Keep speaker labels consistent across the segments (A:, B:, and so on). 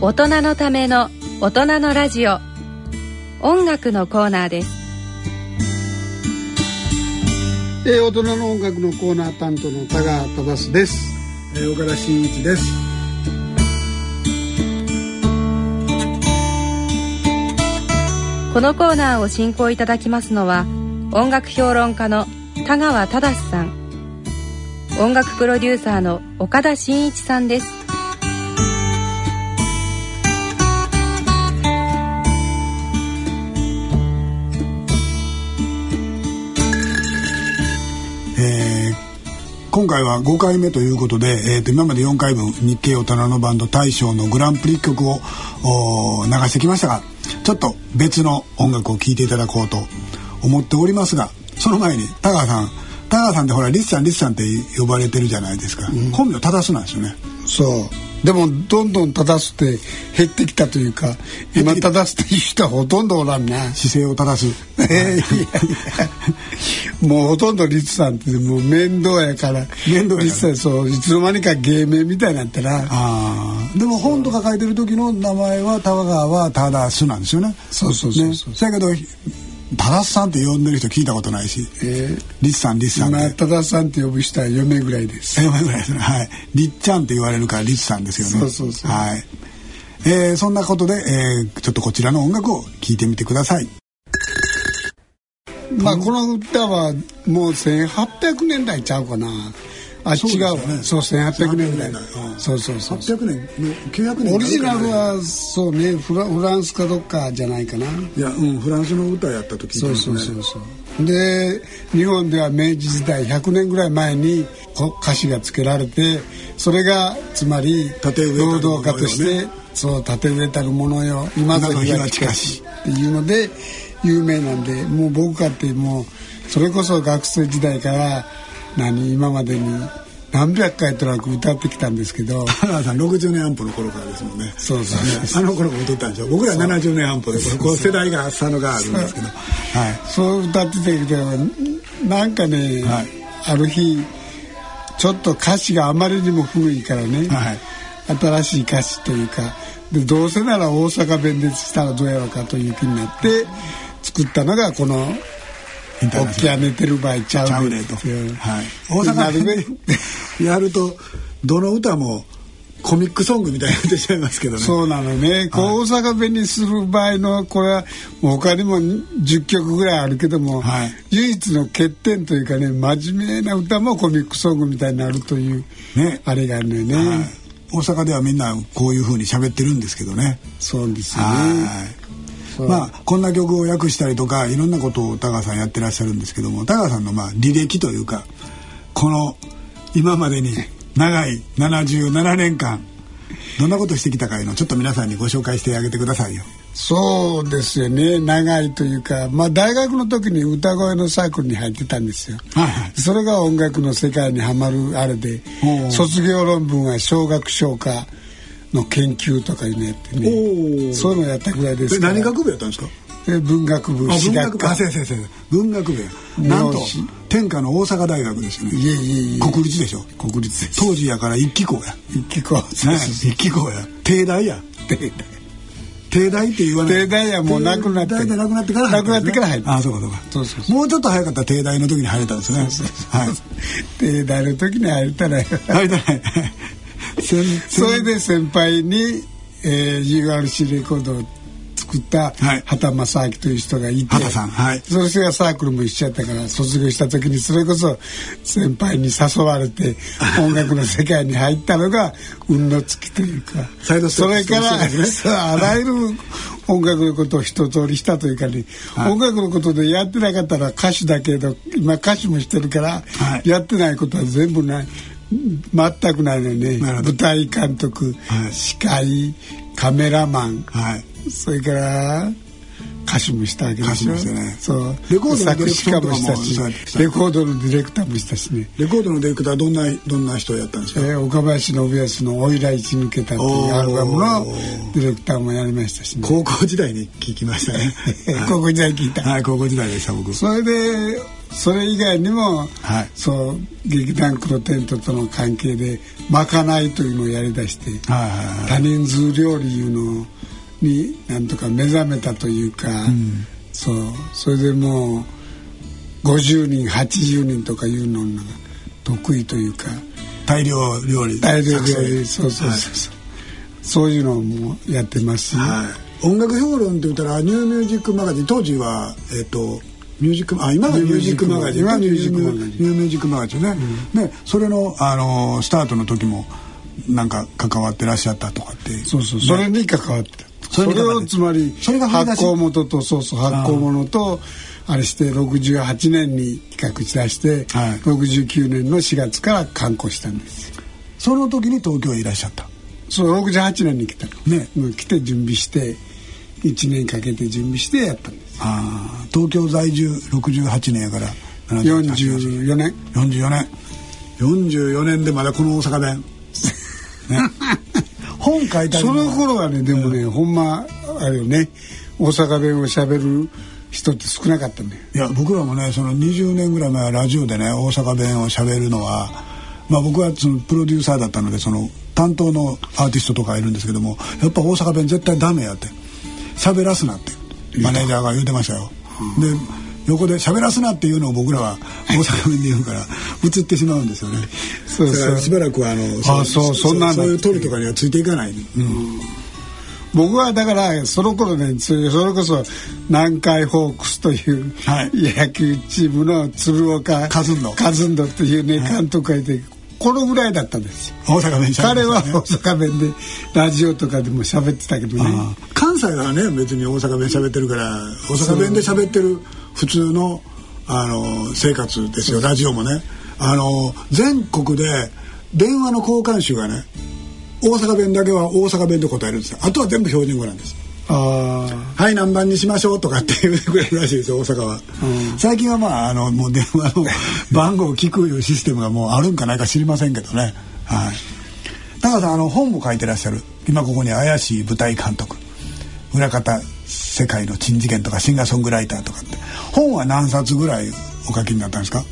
A: 大人のための大人のラジオ。音楽のコーナーです。
B: えー、大人の音楽のコーナー担当の田川忠です、
C: えー岡田真一です。
A: このコーナーを進行いただきますのは音楽評論家の田川忠さん。音楽プロデューサーの岡田真一さんです
C: 今回は5回目ということで、えー、と今まで4回分日経大人のバンド大賞のグランプリ曲を流してきましたがちょっと別の音楽を聴いていただこうと思っておりますがその前に田川さん田川さんってほらリスさんリスさんって呼ばれてるじゃないですか、本名正すなんですよね
B: そう。でもどんどん正すって減ってきたというか今正すっていう人はほとんどおらんな。
C: 姿勢を正す。
B: えーいやいやもうほとんどリツさんってもう面倒やから。
C: 面倒や。から
B: リツさんそういつの間にか芸名みたいになってな
C: あー。でも本とか書いてる時の名前は田川は正すなんですよね。
B: そうそうそうそう。
C: ね、そやけど正さんって呼んでる人聞いたことないし
B: えー
C: リツさんリツさんって。
B: 今忠さんって呼ぶ人は嫁ぐらいです
C: えぐらいです。ね はい。リッちゃんって言われるからリツさんですよね。
B: そうそうそう。
C: はい。えーそんなことで、えーちょっとこちらの音楽を聴いてみてください。
B: まあこの歌はもう1800年代ちゃうかなあ
C: そうです
B: 違う。わ
C: よね。
B: そう1800年代。
C: うん。
B: そうそうそう。
C: 800年。の900年。
B: オリジナルはそうね。フラフランスかどっかじゃないかな。い
C: やうん。フランスの歌やった時
B: そうそうそうそう。で日本では明治時代100年ぐらい前にこ歌詞がつけられてそれがつまり労働家として、そう縦植えたるものよ。今ぞ日が近し。っていうので有名なんでもう僕かってもうそれこそ学生時代から何今までに何百回となく歌ってきたんですけど
C: 田川さん60年安保の頃からですもんね。
B: そうそう
C: あの頃も歌ったんでしょ。僕ら70年安保でこれこう世代が差のがあるんですけど。はい。
B: そう歌ってたけどなんかね、
C: はい。
B: ある日ちょっと歌詞があまりにも古いからね、
C: はい。
B: 新しい歌詞というかでどうせなら大阪弁でしたらどうやろうかという気になって作ったのがこの
C: イン「
B: おっきゃ寝てる場合ちゃ
C: うねと、
B: うね」っていう。
C: はい、大阪でやるとどの歌もコミックソングみたいになってしまいますけどね。
B: そうなのね、こう大阪弁にする場合のこれは他にも10曲ぐらいあるけども、
C: はい。
B: 唯一の欠点というかね真面目な歌もコミックソングみたいになるという、
C: ね。
B: あれがあるのよね、
C: はい、大阪ではみんなこういう風に喋ってるんですけどね。
B: そうですよね
C: まあこんな曲を訳したりとかいろんなことを田川さんやってらっしゃるんですけども田川さんのまあ履歴というかこの今までに長い77年間どんなことしてきたかいうのをちょっと皆さんにご紹介してあげてくださいよ。
B: そうですよね長いというか、まあ、大学の時に歌声のサークルに入ってたんですよ。
C: はいはい
B: それが音楽の世界にはまるあれで卒業論文は小学唱歌の研究とかいうのやって
C: お
B: ね
C: ー。
B: そういうのやったぐらいです
C: 何学部やったんですか？
B: え文学部
C: あ
B: 史学科。
C: 文学部。あ先生先生文学部や。なんと天下の大阪大学ですよね。
B: いえいえいえ。
C: 国立でしょ？
B: 国立です。
C: 当時やから一期校や。
B: 一気校。
C: ね一期校や。帝大や。帝大。って言わない。
B: 帝大はもうなくなって。
C: 帝大なくなってから
B: なくなってから入った。
C: あそうかそうか。
B: そうそうそ
C: もうちょっと早かったら帝大の時に入れたんですね。はい。
B: で誰の時に入れたら。
C: 入れたない先
B: それで先輩に、えー、URC レコードを作った
C: はい。
B: 畑正明という人がいて、
C: 畑さんはい。
B: それがサークルも一緒やったから卒業した時にそれこそ先輩に誘われて音楽の世界に入ったのが運の尽きというかそれから、あらゆる音楽のことを一通りしたというかね、
C: はい。
B: 音楽のことでやってなかったら歌手だけど今歌手もしてるから、
C: はい。
B: やってないことは全部ない全くないのよね舞台監督、
C: はい。
B: 司会カメラマン
C: はい。
B: それから歌手もしたわけでしょ
C: ね。
B: そう。
C: レコードの
B: 作詞家もしたし
C: ディレクターもした。
B: レコードのディレクターもしたしね、
C: レコードのディレクターどんなどんな人やったんですか、
B: えー岡林信康の「おいら一抜けた」っていうアルバムのディレクターもやりましたしね。
C: 高校時代に聞きましたね。
B: 高校時代聞いた。
C: はい高校時代でした僕。
B: それでそれ以外にも、
C: はい、
B: そう劇団黒テントとの関係でまかないというのをやりだして、
C: はいはいはい、
B: 多人数料理いうのになんとか目覚めたというか、うん、そうそれでもう50人80人とかいうのが得意というか
C: 大量料理。
B: 大量料理そうそうそうそう、はい、そういうのもやってます。し、
C: はい、音楽評論って言ったらニューミュージックマガジン当時はえっ、ー、とミュージックあ今がミュージックマガジン。今ミュージックマガジン。ニューミュージックマガジンね、うん、ねそれのあのスタートの時もなんか関わってらっしゃったとかって。
B: そうそう、ね、それに関わって。それをつまり発行元とそうそう発行元とあれして68年に企画し出して、はい、69年の4月から刊行したんです。
C: その時に東京へいらっしゃった。
B: そう68年に来たの。ね。来て準備して1年かけて準備してやったんです。
C: あ東京在住68年やから
B: 44年。
C: 44年。44年でまだこの大阪弁。ね。本書いた
B: その頃はねでもね、うん、ほんまあれよね大阪弁をしゃべる人って少なかったね。
C: いや僕らもねその20年ぐらい前ラジオでね大阪弁をしゃべるのはまあ僕はそのプロデューサーだったのでその担当のアーティストとかいるんですけどもやっぱ大阪弁絶対ダメやって喋らすなってマネージャーが言うてましたよ、うん、で横で喋らすなっていうのを僕らは大阪弁で言うから映ってしまうんですよね。そうそう。しばらくはあの
B: あそうそんな
C: そういう鳥とかにはついていかない、うん。
B: 僕はだからその頃ねそれこそ南海ホークスという、はい、野球チームの鶴岡
C: カズンド。
B: カズンドっていうね、監督がいてこのぐらいだったんですよ。
C: 大阪弁、ね、
B: 彼は大阪弁でラジオとかでも喋ってたけどね
C: 関西はね別に大阪弁喋ってるから大阪弁で喋ってる普通のあの生活ですよラジオもね。あの全国で電話の交換手がね大阪弁だけは大阪弁で答えるんですよ。あとは全部標準語なんです。はい何番にしましょうとかっていうぐらいらしいですよ大阪は、うん、最近はまああのもう電話の番号を聞くいうシステムがもうあるんかないか知りませんけどね。はい。高さんあの本も書いてらっしゃる。今ここに怪しい舞台監督裏方世界の珍事件とかシンガーソングライターとかって本は何冊ぐらいお書きになったんですか？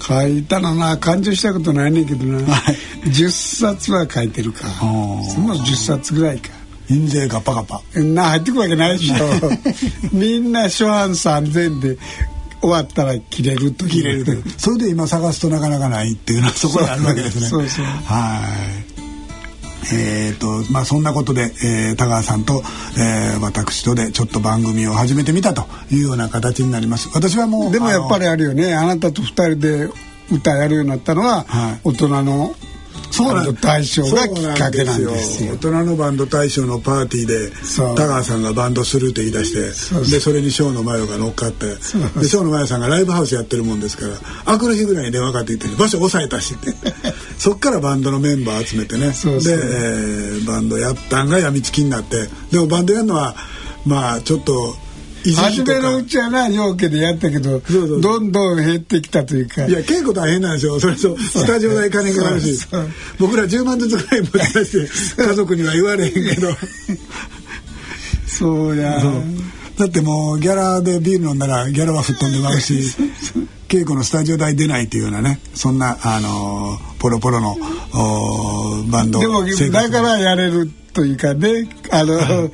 B: 書いたらな感情したことないねんけどな、はい、10冊は書いてるか。その10冊ぐらいか。
C: 印税ガッパガッパ。
B: な入ってくるわけないでしょ。みんな初版3000で終わったら切れると
C: 切れる。それで今探すとなかなかないっていうのはそこにあるわけですね。
B: そうそう。
C: はいえーとまあ、そんなことで、えー、田川さんと、えー、私とでちょっと番組を始めてみたというような形になります。私はも
B: うでもやっぱりあるよね。あなたと2人で歌やるようになったのは、はい、大人のそうなん大賞がきっかけなんですよ。
C: 大人のバンド大賞のパーティーで田川さんがバンドするって言い出してでそれにショーのマヨが乗っかってでショーのマヨさんがライブハウスやってるもんですからあくる日ぐらいに電話かかってきて場所押さえたしって。そっからバンドのメンバー集めてね。で、えー、バンドやったんがやみつきになって。でもバンドやるのはまあちょっと
B: 初めのうちはな陽気でやったけどどんどん減ってきたというか。
C: いや稽古大変なんですよそれとスタジオ代金かかるし僕ら10万ずつぐらい持ち出して家族には言われへんけど。
B: そうや。
C: だってもうギャラでビール飲んだらギャラは吹っ飛んでまうし稽古のスタジオ代出ないっていうようなねそんなあのポロポロのバンド
B: でもだからやれるというかねあの、はい、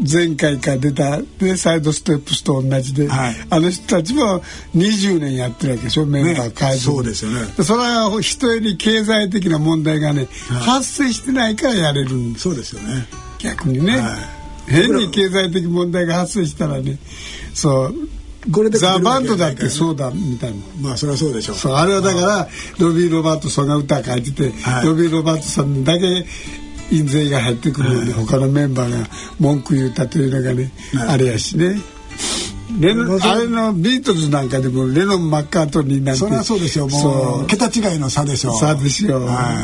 B: 前回から出た、ね、サイドステップスと同じで、はい、あの人たちも20年やってるわけでしょメンバー変え
C: て、ね、そうですよね。
B: それは人より経済的な問題がね、はい、発生してないからやれるん
C: そうですよね。
B: 逆にね、変に経済的問題が発生したらねそうこれでザ・バンドだってそうだみたいな。
C: まあそれはそうでしょう。
B: そうあれはだからロビー・ロバートソンが歌書いてて、はい、ロビー・ロバートソンだけ印税が入ってくるので、はい、他のメンバーが文句言ったというのがね、はい、あれやしね。レノあれのビートルズなんかでもレノン・マッカートニーなんて
C: そりゃそうですよ。もう桁違いの差でしょ
B: 差ですよ、
C: は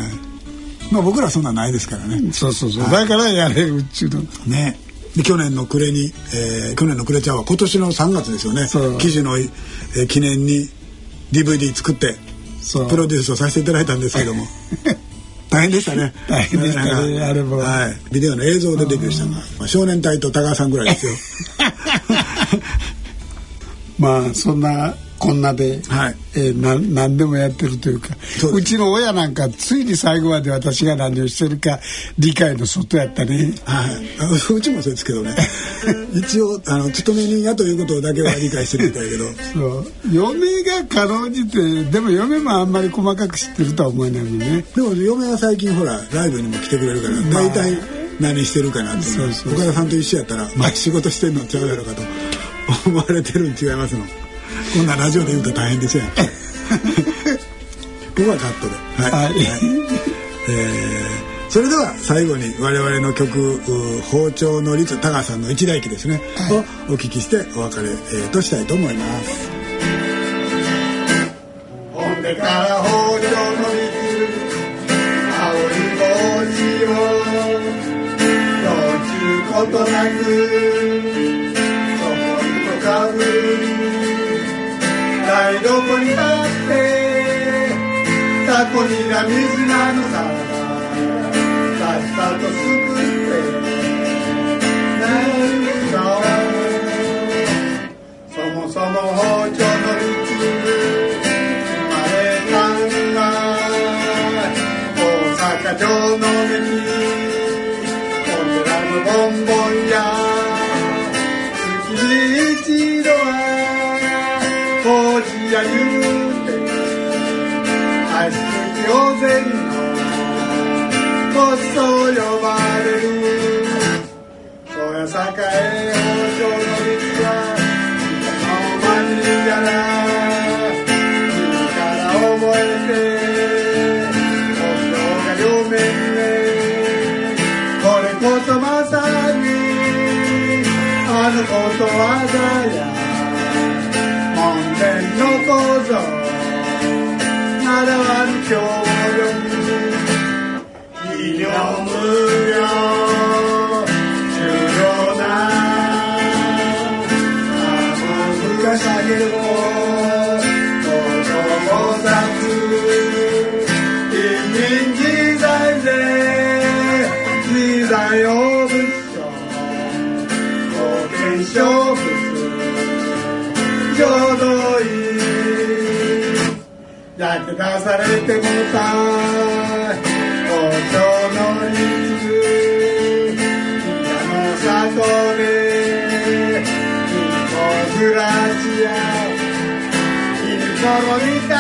C: い。まあ、僕らそんなないですからね。
B: そうそうそう、だからやれるっちゅうの。
C: ね。で去年の暮れに、えー、去年の暮れちゃんは今年の3月ですよね。記事の、えー、記念に DVD 作ってプロデュースをさせていただいたんですけども 大変でしたね。
B: 大変でしたね。あれも。
C: はい。ビデオの映像でデビューしたのは、まあ、少年隊と高橋さんぐらいですよ。
B: まあそんな
C: こんなで、はい。えー、な何でもやってるというかうちの親なんかついに最後まで私が何をしてるか理解の外やったね、
B: はい、うちもそうですけどね。一応あの勤め人やということだけは理解してるみたいけど。
C: そう。嫁がかろうじてでも嫁もあんまり細かく知ってるとは思えないもんね。
B: でも嫁は最近ほらライブにも来てくれるから、まあ、大体何してるかなって岡田さんと一緒やったら、まあ、仕事してんのちゃうやろかと思われてるに違いますの。こんなラジオで言うと大変ですよ。僕はカットで。はい、はい、えー、それでは最後に我々の曲「包丁の率高さんの一代記」ですね、はい、をお聞きしてお別れ、えー、としたいと思います。ほんでから包丁の率青い帽子をどうちゅうことなく雑魚にが水なのさ。さっさとすくって。何かそもそも包丁の一部生まれたんだ。大阪城の道の構造習てもさ包丁のリズ宮の里で日本暮らしやインコロみた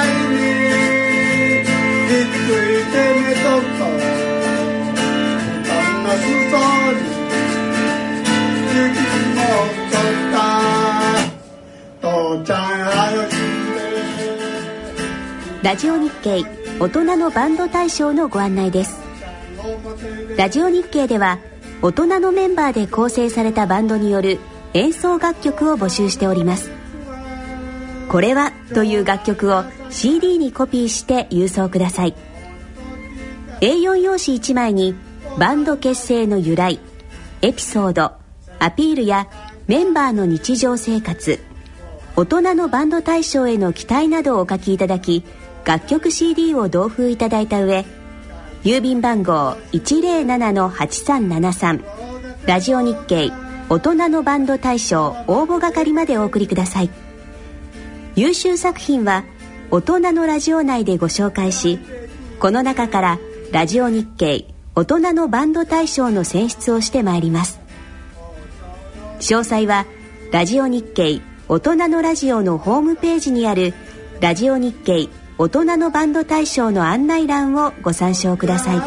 A: ラジオ日経大人のバンド大賞のご案内です。ラジオ日経では大人のメンバーで構成されたバンドによる演奏楽曲を募集しております。これはという楽曲を CD にコピーして郵送ください。A4 用紙1枚にバンド結成の由来エピソードアピールやメンバーの日常生活大人のバンド大賞への期待などをお書きいただき楽曲 CD を同封いただいた上郵便番号107-8373ラジオ日経大人のバンド大賞応募係までお送りください。優秀作品は大人のラジオ内でご紹介しこの中からラジオ日経大人のバンド大賞の選出をしてまいります。詳細はラジオ日経大人のラジオのホームページにあるラジオ日経大人のバンド大賞の案内欄をご参照ください。は